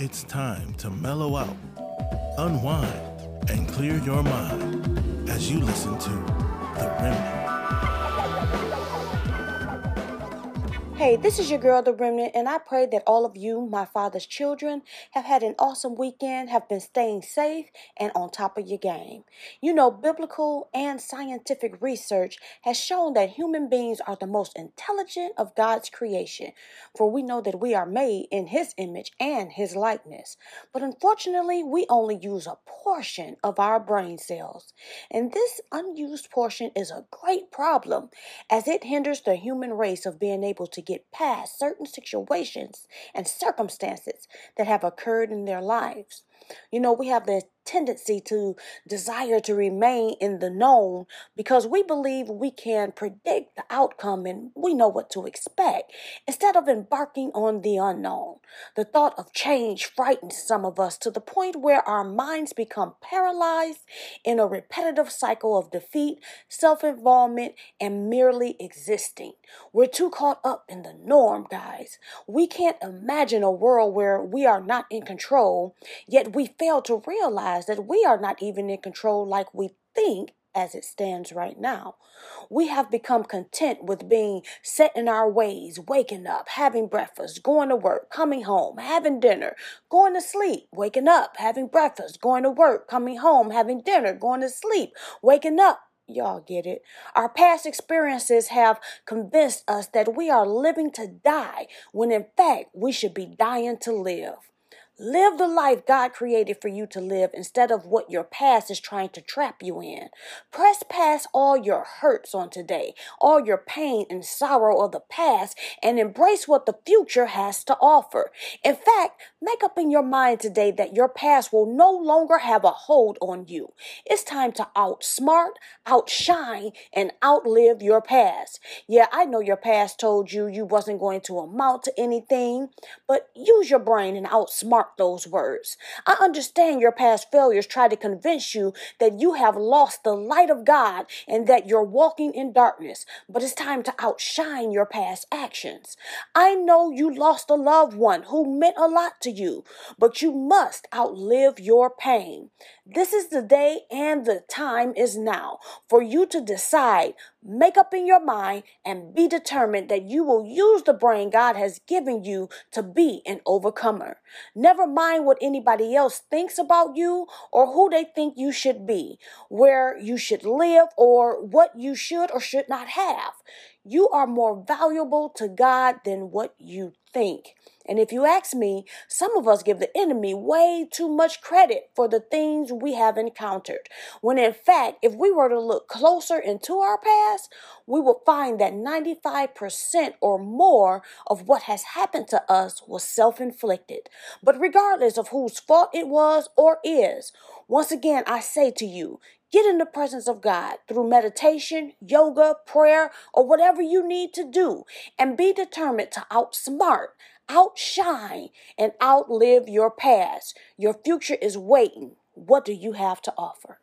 It's time to mellow out, unwind, and clear your mind as you listen to The Remnant. Hey, this is your girl, The Remnant, and I pray that all of you, my father's children, have had an awesome weekend, have been staying safe, and on top of your game. You know, biblical and scientific research has shown that human beings are the most intelligent of God's creation, for we know that we are made in His image and His likeness. But unfortunately, we only use a portion of our brain cells, and this unused portion is a great problem as it hinders the human race of being able to get past certain situations and circumstances that have occurred in their lives. You know, we have the tendency to desire to remain in the known because we believe we can predict the outcome and we know what to expect instead of embarking on the unknown. The thought of change frightens some of us to the point where our minds become paralyzed in a repetitive cycle of defeat, self involvement, and merely existing. We're too caught up in the norm, guys. We can't imagine a world where we are not in control, yet we fail to realize that we are not even in control like we think as it stands right now. We have become content with being set in our ways, waking up, having breakfast, going to work, coming home, having dinner, going to sleep, waking up, having breakfast, going to work, coming home, having dinner, going to sleep, waking up, Y'all get it. Our past experiences have convinced us that we are living to die when in fact we should be dying to live. Live the life God created for you to live instead of what your past is trying to trap you in. Press past all your hurts on today, all your pain and sorrow of the past, and embrace what the future has to offer. In fact, make up in your mind today that your past will no longer have a hold on you. It's time to outsmart, outshine, and outlive your past. Yeah, I know your past told you you wasn't going to amount to anything, but use your brain and outsmart those words. I understand your past failures try to convince you that you have lost the light of God and that you're walking in darkness, but it's time to outshine your past actions. I know you lost a loved one who meant a lot to you, but you must outlive your pain. This is the day and the time is now for you to decide, make up in your mind, and be determined that you will use the brain God has given you to be an overcomer. Never mind what anybody else thinks about you or who they think you should be, where you should live, or what you should or should not have. You are more valuable to God than what you think. And if you ask me, some of us give the enemy way too much credit for the things we have encountered. When in fact, if we were to look closer into our past, we will find that 95% or more of what has happened to us was self inflicted. But regardless of whose fault it was or is, once again, I say to you, Get in the presence of God through meditation, yoga, prayer, or whatever you need to do, and be determined to outsmart, outshine, and outlive your past. Your future is waiting. What do you have to offer?